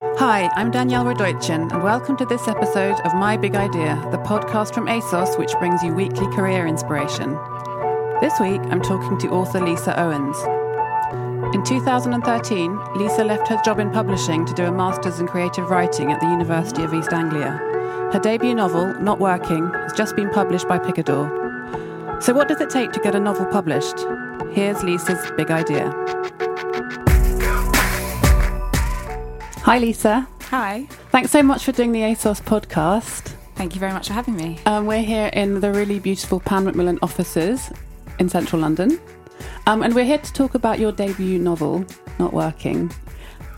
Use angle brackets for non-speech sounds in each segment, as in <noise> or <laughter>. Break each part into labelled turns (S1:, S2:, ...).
S1: Hi, I'm Danielle Radojcin, and welcome to this episode of My Big Idea, the podcast from ASOS which brings you weekly career inspiration. This week, I'm talking to author Lisa Owens. In 2013, Lisa left her job in publishing to do a master's in creative writing at the University of East Anglia. Her debut novel, Not Working, has just been published by Picador. So, what does it take to get a novel published? Here's Lisa's big idea. Hi, Lisa.
S2: Hi.
S1: Thanks so much for doing the ASOS podcast.
S2: Thank you very much for having me.
S1: Um, we're here in the really beautiful Pan Macmillan offices in central London. Um, and we're here to talk about your debut novel, Not Working.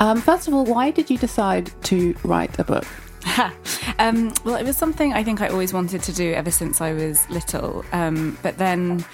S1: Um, first of all, why did you decide to write a book? <laughs>
S2: um, well, it was something I think I always wanted to do ever since I was little. Um, but then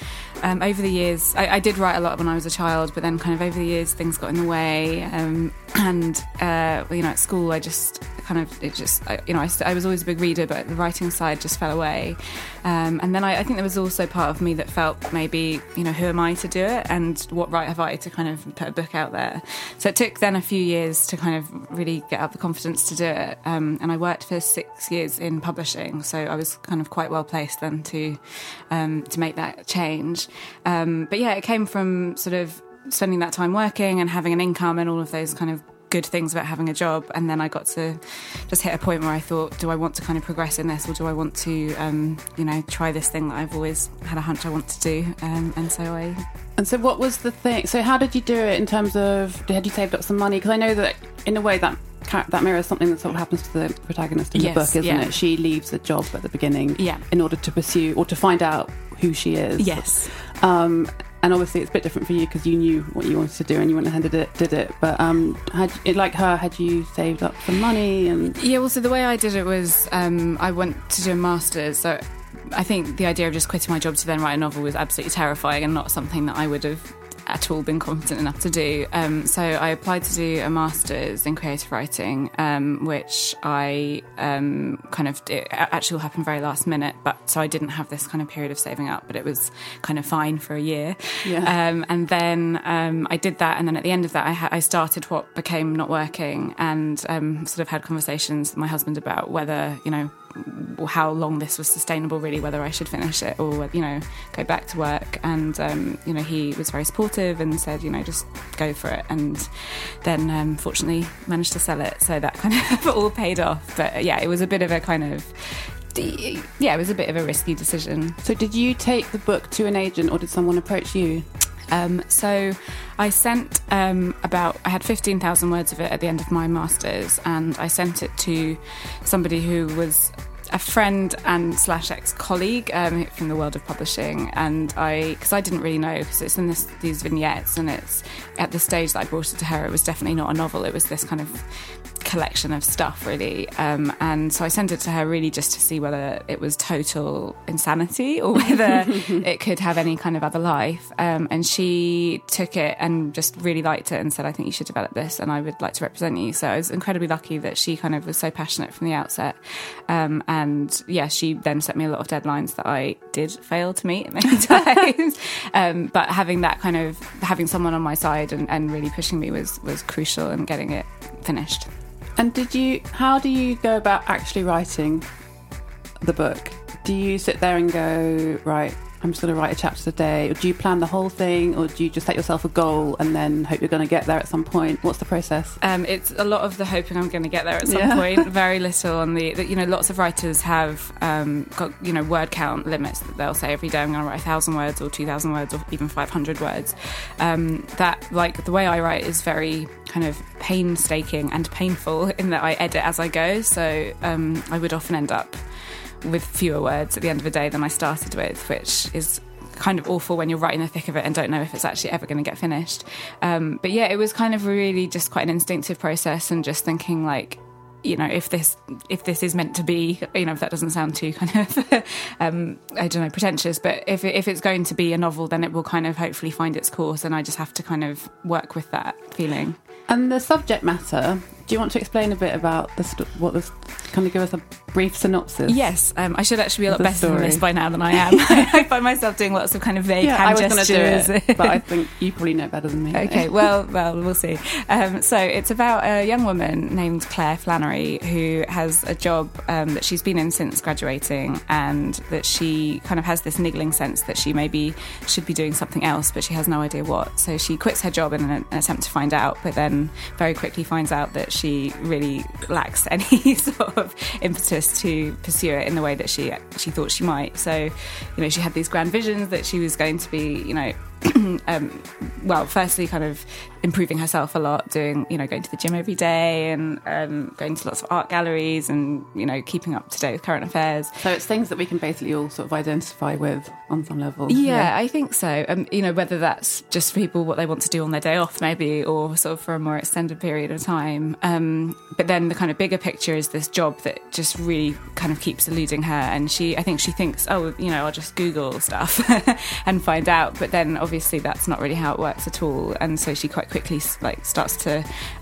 S2: um, over the years, I, I, did write a lot when I was a child, but then kind of over the years, things got in the way. Um, <clears throat> and, uh, you know, at school, I just kind of, it just, I, you know, I, I, was always a big reader, but the writing side just fell away. Um, and then I, I, think there was also part of me that felt maybe, you know, who am I to do it? And what right have I to kind of put a book out there? So it took then a few years to kind of really get up the confidence to do it. Um, and I worked for six years in publishing, so I was kind of quite well placed then to um, to make that change. Um, but yeah, it came from sort of spending that time working and having an income and all of those kind of good things about having a job. And then I got to just hit a point where I thought, do I want to kind of progress in this or do I want to, um, you know, try this thing that I've always had a hunch I want to do? Um, and so I.
S1: And so, what was the thing? So, how did you do it in terms of, had you saved up some money? Because I know that in a way that that mirrors something that sort of happens to the protagonist in yes, the book, isn't yeah. it? She leaves a job at the beginning
S2: yeah.
S1: in order to pursue or to find out who she is.
S2: Yes.
S1: Um, and obviously it's a bit different for you because you knew what you wanted to do and you went ahead and did it. Did it. But um, had like her, had you saved up some money? And
S2: yeah, well, so the way I did it was um, I went to do a master's. So I think the idea of just quitting my job to then write a novel was absolutely terrifying and not something that I would have at all been confident enough to do. Um, so I applied to do a master's in creative writing, um, which I um, kind of it actually happened very last minute. But so I didn't have this kind of period of saving up, but it was kind of fine for a year.
S1: Yeah.
S2: Um, and then um, I did that, and then at the end of that, I, ha- I started what became not working, and um, sort of had conversations with my husband about whether you know how long this was sustainable, really, whether I should finish it or, you know, go back to work. And, um, you know, he was very supportive and said, you know, just go for it. And then, um, fortunately, managed to sell it. So that kind of <laughs> all paid off. But yeah, it was a bit of a kind of yeah, it was a bit of a risky decision.
S1: So, did you take the book to an agent or did someone approach you?
S2: Um, so I sent um, about, I had 15,000 words of it at the end of my master's, and I sent it to somebody who was a friend and slash ex colleague um, from the world of publishing, and I because I didn't really know because it's in this, these vignettes, and it's at the stage that I brought it to her, it was definitely not a novel. It was this kind of collection of stuff, really. Um, and so I sent it to her really just to see whether it was total insanity or <laughs> whether it could have any kind of other life. Um, and she took it and just really liked it and said, I think you should develop this and I would like to represent you. So I was incredibly lucky that she kind of was so passionate from the outset. Um, and yeah, she then set me a lot of deadlines that I did fail to meet many <laughs> times. Um, but having that kind of, having someone on my side and, and really pushing me was, was crucial in getting it finished.
S1: And did you? How do you go about actually writing the book? Do you sit there and go, right? I'm just going to write a chapter today? Or do you plan the whole thing? Or do you just set yourself a goal and then hope you're going to get there at some point? What's the process?
S2: Um, it's a lot of the hoping I'm going to get there at some yeah. point. <laughs> Very little on the, you know, lots of writers have um, got, you know, word count limits that they'll say every day I'm going to write a thousand words or 2,000 words or even 500 words. Um, that, like, the way I write is very kind of painstaking and painful <laughs> in that I edit as I go. So um, I would often end up with fewer words at the end of the day than I started with, which is kind of awful when you're right in the thick of it and don't know if it's actually ever going to get finished. Um, but yeah, it was kind of really just quite an instinctive process and just thinking like, you know, if this if this is meant to be, you know, if that doesn't sound too kind of, <laughs> um, I don't know, pretentious, but if if it's going to be a novel, then it will kind of hopefully find its course, and I just have to kind of work with that feeling.
S1: And the subject matter. Do you want to explain a bit about the st- what this? Kind of give us a brief synopsis.
S2: Yes, um, I should actually be a lot better
S1: story.
S2: than this by now than I am. <laughs> <laughs> I find myself doing lots of kind of vague
S1: Yeah, I
S2: hand
S1: was going to do
S2: gestures.
S1: it, but I <laughs> think you probably know better than me.
S2: Okay, well, well, we'll see. Um, so it's about a young woman named Claire Flannery who has a job um, that she's been in since graduating, and that she kind of has this niggling sense that she maybe should be doing something else, but she has no idea what. So she quits her job in an, an attempt to find out, but then very quickly finds out that she really lacks <laughs> any sort of impetus to pursue it in the way that she she thought she might. So, you know, she had these grand visions that she was going to be, you know. <clears throat> um, well, firstly, kind of improving herself a lot, doing, you know, going to the gym every day and um, going to lots of art galleries and, you know, keeping up to date with current affairs.
S1: So it's things that we can basically all sort of identify with on some level.
S2: Yeah, I think so. Um, you know, whether that's just for people what they want to do on their day off, maybe, or sort of for a more extended period of time. Um, but then the kind of bigger picture is this job that just really kind of keeps eluding her. And she, I think she thinks, oh, you know, I'll just Google stuff <laughs> and find out. But then obviously that's not really how it works at all. And so she quite quickly like starts to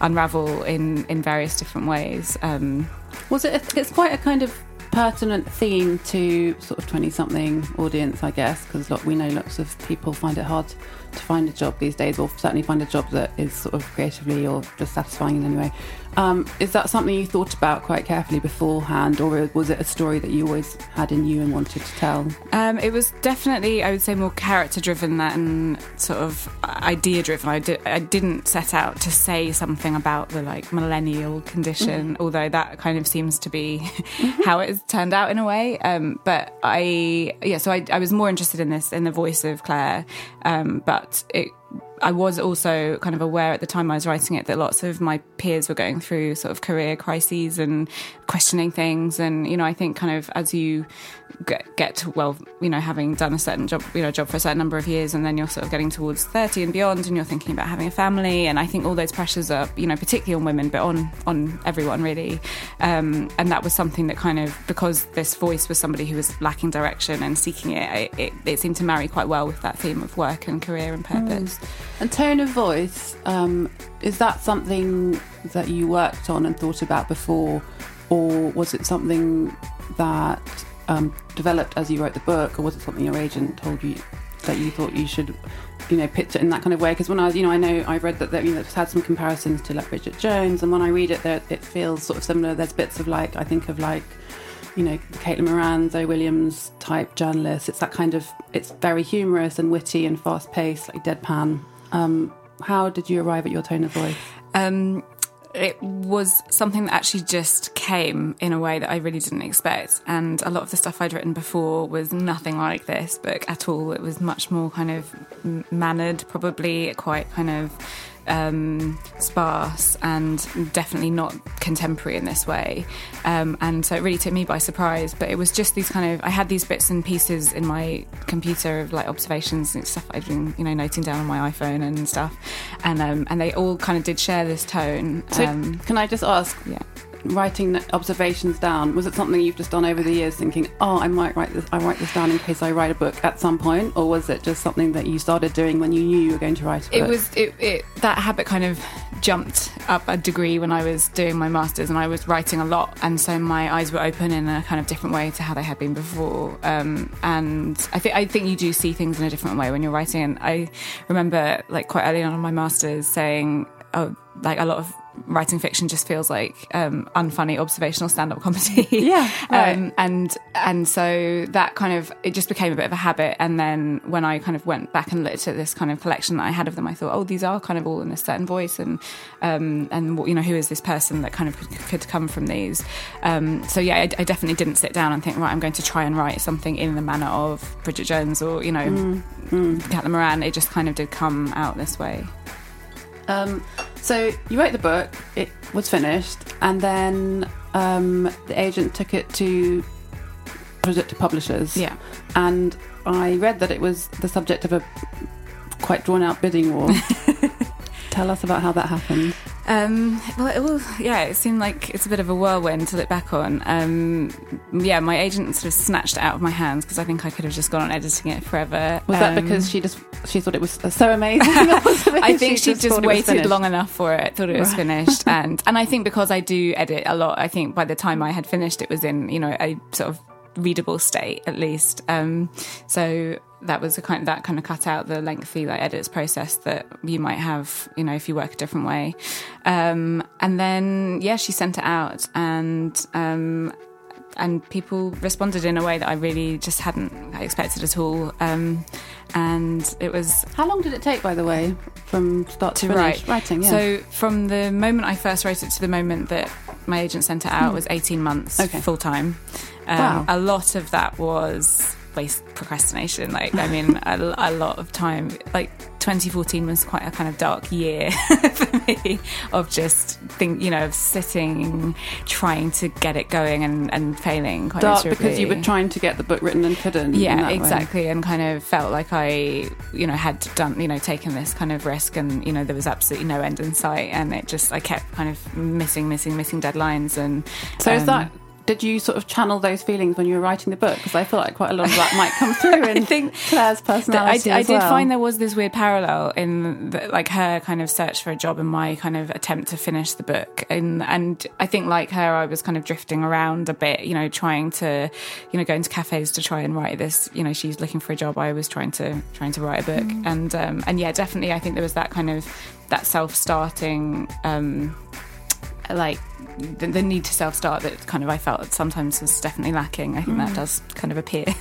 S2: unravel in in various different ways. Um,
S1: Was it? It's quite a kind of pertinent theme to sort of twenty-something audience, I guess, because we know lots of people find it hard to find a job these days, or certainly find a job that is sort of creatively or just satisfying in any way. Um, is that something you thought about quite carefully beforehand, or was it a story that you always had in you and wanted to tell?
S2: Um, it was definitely, I would say, more character driven than sort of idea driven. I, di- I didn't set out to say something about the like millennial condition, although that kind of seems to be <laughs> how it's turned out in a way. Um, but I, yeah, so I, I was more interested in this in the voice of Claire, um, but it. I was also kind of aware at the time I was writing it that lots of my peers were going through sort of career crises and questioning things. And, you know, I think kind of as you get, get to, well, you know, having done a certain job, you know, job for a certain number of years, and then you're sort of getting towards 30 and beyond, and you're thinking about having a family. And I think all those pressures are, you know, particularly on women, but on, on everyone really. Um, and that was something that kind of, because this voice was somebody who was lacking direction and seeking it, it, it, it seemed to marry quite well with that theme of work and career and purpose.
S1: And tone of voice, um, is that something that you worked on and thought about before, or was it something that um, developed as you wrote the book, or was it something your agent told you that you thought you should, you know, pitch it in that kind of way? Because when I was, you know, I know I read that, that you know, it's had some comparisons to like Bridget Jones, and when I read it, it feels sort of similar. There's bits of like I think of like you know, Caitlin Moran, Zoe Williams type journalist. It's that kind of, it's very humorous and witty and fast paced, like deadpan. Um, how did you arrive at your tone of voice?
S2: Um, it was something that actually just came in a way that I really didn't expect. And a lot of the stuff I'd written before was nothing like this book at all. It was much more kind of mannered, probably quite kind of um, sparse and definitely not contemporary in this way. Um, and so it really took me by surprise. But it was just these kind of I had these bits and pieces in my computer of like observations and stuff I'd been you know noting down on my iPhone and stuff, and um, and they all kind of did share this tone.
S1: So,
S2: um,
S1: can I just ask,
S2: yeah.
S1: Writing observations down, was it something you've just done over the years thinking, oh, I might write this, I write this down in case I write a book at some point? Or was it just something that you started doing when you knew you were going to write a book?
S2: It was it, it that habit kind of jumped up a degree when I was doing my masters and I was writing a lot and so my eyes were open in a kind of different way to how they had been before um, and I think I think you do see things in a different way when you're writing and I remember like quite early on in my masters saying oh like a lot of writing fiction just feels like um, unfunny observational stand-up comedy. <laughs>
S1: Yeah, <laughs> right.
S2: um, and and so that kind of it just became a bit of a habit. And then when I kind of went back and looked at this kind of collection that I had of them, I thought, oh, these are kind of all in a certain voice, and um, and you know, who is this person that kind of could, could come from these? Um, so yeah, I, I definitely didn't sit down and think, right, I'm going to try and write something in the manner of Bridget Jones or you know,
S1: Mm,
S2: Caitlin Moran. It just kind of did come out this way.
S1: Um, so you wrote the book, it was finished, and then um, the agent took it to to publishers.
S2: Yeah.
S1: And I read that it was the subject of a quite drawn out bidding war. <laughs> Tell us about how that happened.
S2: Um, well, it will, yeah, it seemed like it's a bit of a whirlwind to look back on. Um, yeah, my agent sort of snatched it out of my hands because I think I could have just gone on editing it forever.
S1: Was that
S2: Um,
S1: because she just she thought it was so amazing? <laughs> Or was it <laughs>
S2: I think she just,
S1: thought it was
S2: waited long enough for it, thought it was
S1: Right.
S2: finished, <laughs> and and I think because I do edit a lot, I think by the time I had finished, it was in you know a sort of readable state at least. Um, so that was a kind that kind of cut out the lengthy like edits process that you might have, you know, if you work a different way. Um, and then yeah, she sent it out, and um, and people responded in a way that I really just hadn't expected at all. Um, and it was
S1: How long did it take, by the way, from start to,
S2: to
S1: finish?
S2: write.
S1: Writing, yeah.
S2: So from the moment I first wrote it to the moment that my agent sent it out was 18 months
S1: Hmm. Okay.
S2: full time. Um,
S1: Wow.
S2: A lot of that was waste procrastination. Like, I mean, a, a lot of time. Like 2014 was quite a kind of dark year <laughs> for me of just think, you know, of sitting, trying to get it going and, and failing quite
S1: Dark because you were trying to get the book written and couldn't.
S2: Yeah,
S1: that way.
S2: exactly. And kind of felt like I, you know, had done, you know, taken this kind of risk and, you know, there was absolutely no end in sight. And it just, I kept kind of missing, missing, missing deadlines. And
S1: So is
S2: um,
S1: that? Did you sort of channel those feelings when you were writing the book? Because I feel like quite a lot of that might come <laughs> through in
S2: think
S1: Claire's
S2: But I,
S1: personality.
S2: I did
S1: well.
S2: find there was this weird parallel in the, like her kind of search for a job and my kind of attempt to finish the book. And and I think like her, I was kind of drifting around a bit, you know, trying to, you know, go into cafes to try and write this. You know, she's looking for a job. I was trying to trying to write a book. And um, and yeah, definitely, I think there was that kind of that self starting. Um, like the, the need to self-start that kind of I felt sometimes was definitely lacking. I think that does kind of appear. <laughs>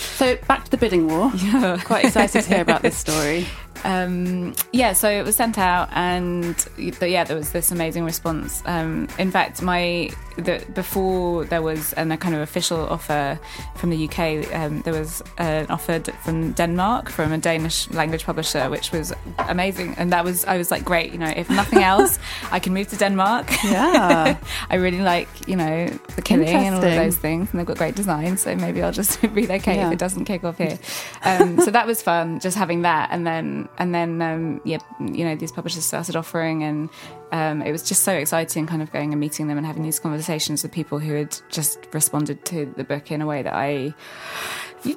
S1: So back to the bidding war. <laughs>
S2: yeah.
S1: Quite excited to hear about this story. <laughs>
S2: um, yeah, so it was sent out, and yeah, there was this amazing response. Um, in fact, my the, before there was an, a kind of official offer from the UK, um, there was an offer from Denmark from a Danish language publisher, which was amazing, and that was I was like, great, you know, if nothing else, I can move to Denmark.
S1: Yeah. <laughs>
S2: I really like, you know, the killing and all of those things, and they've got great design. So maybe I'll just <laughs> relocate
S1: Yeah.
S2: if it doesn't kick off here. Um, so that was fun, just having that, and then and then um, yeah, you know, these publishers started offering, and um, it was just so exciting, kind of going and meeting them and having these conversations with people who had just responded to the book in a way that I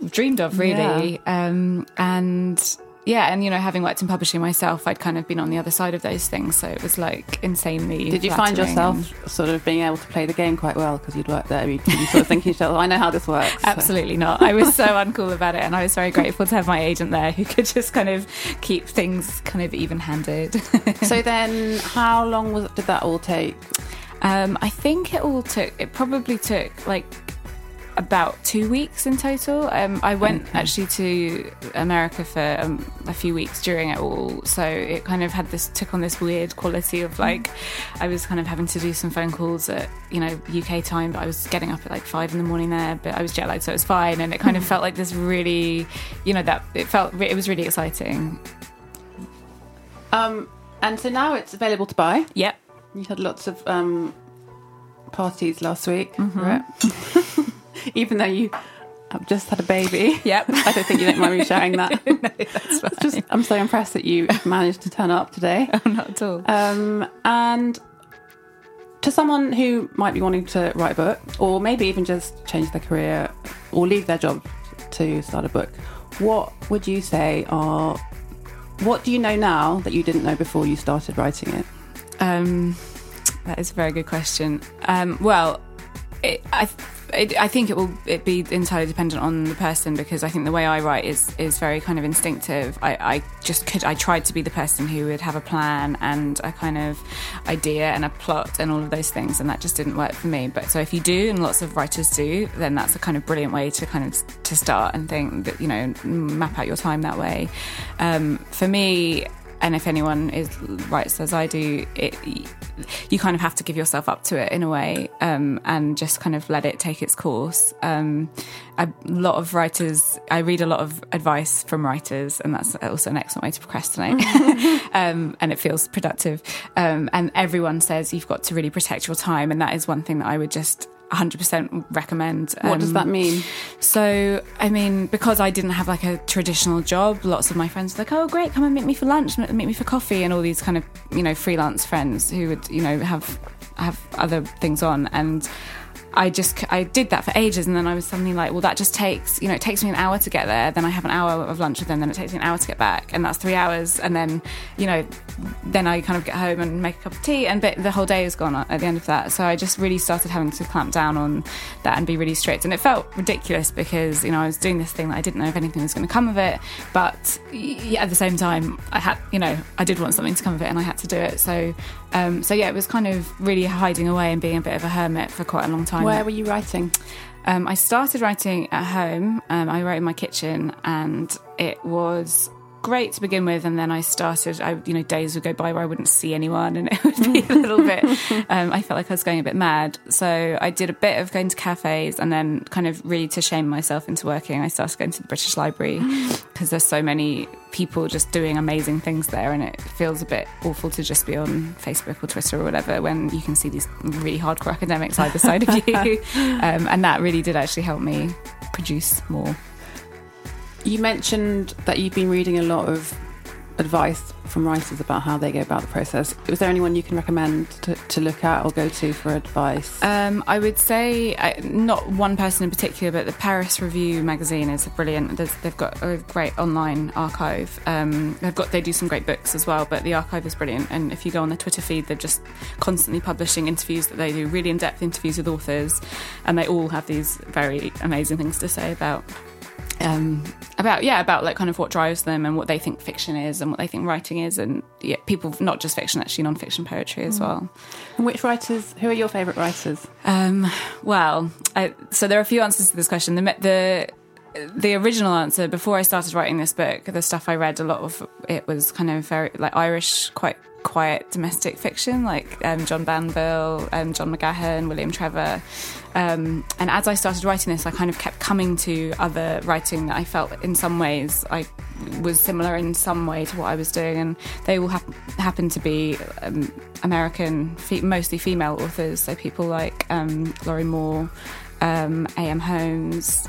S2: dreamed of, really, um, and. Yeah, and you know, having worked in publishing myself, I'd kind of been on the other side of those things, so it was like insanely.
S1: Did you find
S2: flattering and-
S1: yourself sort of being able to play the game quite well because you'd worked there? You, you sort of thinking to yourself, I know how this works?
S2: Absolutely not. I was so uncool about it, and I was very grateful to have my agent there who could just kind of keep things kind of even-handed. <laughs>
S1: So then, how long was did that all take?
S2: um, I think it all took. It probably took like about two weeks in total. Um, I went
S1: Okay.
S2: actually to America for um, a few weeks during it all, so it kind of had this took on this weird quality of like I was kind of having to do some phone calls at you know UK time, but I was getting up at like five in the morning there, but I was jet lagged, so it was fine, and it kind of felt like this really, you know, that it felt it was really exciting.
S1: Um, and so now it's available to buy.
S2: Yep.
S1: You had lots of um, parties last week,
S2: Mm-hmm.
S1: right? <laughs> <laughs> Even though you have just had a baby.
S2: Yep. <laughs>
S1: I don't think you don't mind me sharing that. <laughs>
S2: That's fine.
S1: Just, I'm so impressed that you managed to turn up today.
S2: not at all.
S1: Um, and to someone who might be wanting to write a book, or maybe even just change their career or leave their job to start a book, what would you say are what do you know now that you didn't know before you started writing it?
S2: Um, that is a very good question. Um, well, it, I, it, I think it will it be entirely dependent on the person because I think the way I write is is very kind of instinctive. I, I just could I tried to be the person who would have a plan and a kind of idea and a plot and all of those things, and that just didn't work for me. But so if you do, and lots of writers do, then that's a kind of brilliant way to kind of to start and think that you know map out your time that way. Um, for me, and if anyone is writes as I do, it you kind of have to give yourself up to it in a way, um, and just kind of let it take its course. Um, a lot of writers, I read a lot of advice from writers, and that's also an excellent way to procrastinate, <laughs> <laughs> um, and it feels productive. Um, and everyone says you've got to really protect your time, and that is one thing that I would just 100% recommend.
S1: What does
S2: Um,
S1: that mean?
S2: So, I mean, because I didn't have like a traditional job, lots of my friends were like, "Oh, great, come and meet me for lunch, meet me for coffee," and all these kind of you know freelance friends who would you know have have other things on and. I just I did that for ages, and then I was suddenly like, well, that just takes you know it takes me an hour to get there. Then I have an hour of lunch with them. Then it takes me an hour to get back, and that's three hours. And then you know, then I kind of get home and make a cup of tea, and but the whole day is gone at the end of that. So I just really started having to clamp down on that and be really strict. And it felt ridiculous because you know I was doing this thing that I didn't know if anything was going to come of it, but at the same time I had you know I did want something to come of it, and I had to do it. So um, so yeah, it was kind of really hiding away and being a bit of a hermit for quite a long time.
S1: Where were you writing?
S2: Um, I started writing at home. Um, I wrote in my kitchen, and it was great to begin with. And then I started, I, you know, days would go by where I wouldn't see anyone, and <laughs> it would be a little bit. <laughs> Um, I felt like I was going a bit mad. So I did a bit of going to cafes, and then kind of really to shame myself into working, I started going to the British Library <gasps> because there's so many people just doing amazing things there, and it feels a bit awful to just be on Facebook or Twitter or whatever when you can see these really hardcore academics either side of you. <laughs> Um, and that really did actually help me produce more.
S1: You mentioned that you've been reading a lot of advice from writers about how they go about the process. Was there anyone you can recommend to, to look at or go to for advice?
S2: Um, I would say uh, not one person in particular, but the Paris Review magazine is brilliant. There's, they've got a great online archive. Um, they've got they do some great books as well, but the archive is brilliant. And if you go on their Twitter feed, they're just constantly publishing interviews that they do, really in depth interviews with authors, and they all have these very amazing things to say about um, about yeah about like kind of what drives them and what they think fiction is and what they think writing is and yeah people not just fiction actually non-fiction poetry as well.
S1: And which writers, who are your favourite writers?
S2: um, well I, so there are a few answers to this question. The the the original answer before I started writing this book the stuff I read a lot of it was kind of very like Irish quite quiet domestic fiction like um, John Banville um, John McGahern William Trevor um, and as I started writing this, I kind of kept coming to other writing that I felt in some ways I was similar in some way to what I was doing, and they all hap- happen to be um, American, fe- mostly female authors. So people like um, Lorrie Moore, um, A.M. Homes,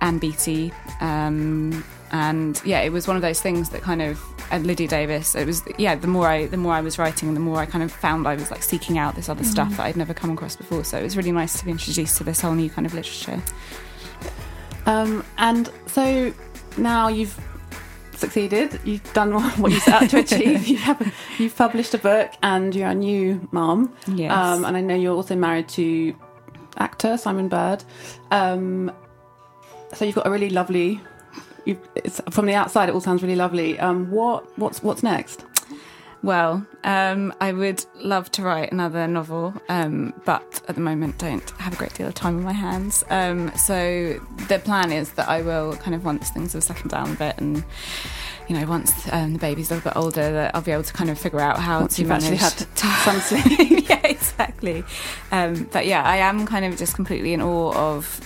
S2: Ann Beattie, um, and yeah, it was one of those things that kind of and Lydia Davis. It was yeah. The more I the more I was writing, the more I kind of found I was like seeking out this other stuff that I'd never come across before. So it was really nice to be introduced to this whole new kind of literature.
S1: Um, and so now you've succeeded. You've done <laughs> what you set out to achieve. <laughs> You have, you've published a book, and you're a new mum.
S2: Yes.
S1: Um, and I know you're also married to actor Simon Bird. Um, so you've got a really lovely. You've, it's, from the outside, it all sounds really lovely. Um, what what's what's next?
S2: Well, um, I would love to write another novel, um, but at the moment don't have a great deal of time on my hands. Um, so the plan is that I will kind of once things have settled down a bit and. You know, once um, the baby's a little bit older, that I'll be able to kind of figure out how
S1: Once
S2: to manage
S1: had <laughs> some sleep. <laughs>
S2: yeah, exactly. Um, but yeah, I am kind of just completely in awe of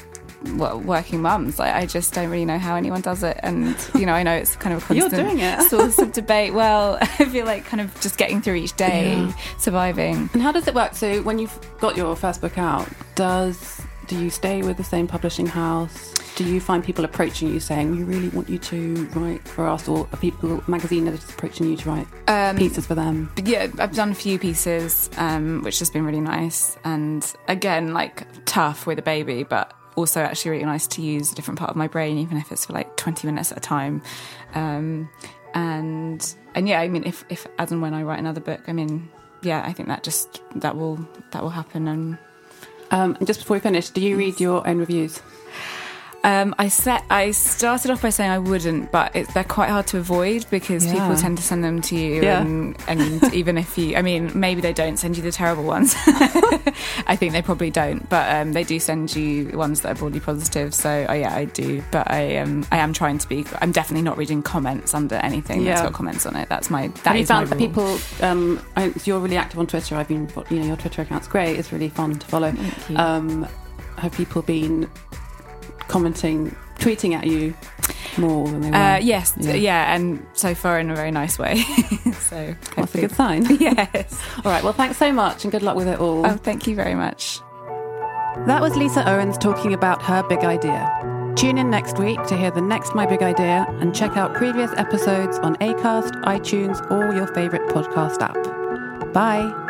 S2: well, working mums. Like, I just don't really know how anyone does it, and you know, I know it's kind of a <laughs>
S1: You're
S2: constant
S1: doing it. <laughs>
S2: source of debate. Well, <laughs> I feel like kind of just getting through each day,
S1: Yeah.
S2: surviving.
S1: And how does it work? So when you've got your first book out, does do you stay with the same publishing house? Do you find people approaching you saying we really want you to write for us, or are people magazine editors approaching you to write
S2: Um,
S1: pieces for them?
S2: yeah, I've done a few pieces, um, which has been really nice, and again, like tough with a baby, but also actually really nice to use a different part of my brain, even if it's for like twenty minutes at a time. Um, and and yeah, I mean, if if as and when I write another book, I mean, yeah, I think that just that will that will happen, and
S1: Um, and just before we finish, do you read your own reviews?
S2: Um, I set. I started off by saying I wouldn't, but it, they're quite hard to avoid because
S1: Yeah.
S2: people tend to send them to you,
S1: Yeah.
S2: and, and <laughs> even if you, I mean, maybe they don't send you the terrible ones. <laughs> I think they probably don't, but um, they do send you ones that are broadly positive. So uh, yeah, I do, but I um, I am trying to be. I'm definitely not reading comments under anything that's
S1: Yeah.
S2: got comments on it. That's my. That
S1: Have you
S2: is my
S1: found that people? Um, I, you're really active on Twitter. I've been, you know, your Twitter account's great. It's really fun to follow.
S2: Thank you.
S1: Um, have people been commenting, tweeting at you more than they were?
S2: uh, yes,
S1: Yeah.
S2: yeah. and so far in a very nice way. <laughs> so
S1: That's a good sign. <laughs>
S2: Yes.
S1: All right. Well, thanks so much, and good luck with it all.
S2: Oh, thank you very much.
S1: That was Lisa Owens talking about her big idea. Tune in next week to hear the next My Big Idea and check out previous episodes on Acast, iTunes, or your favourite podcast app. Bye.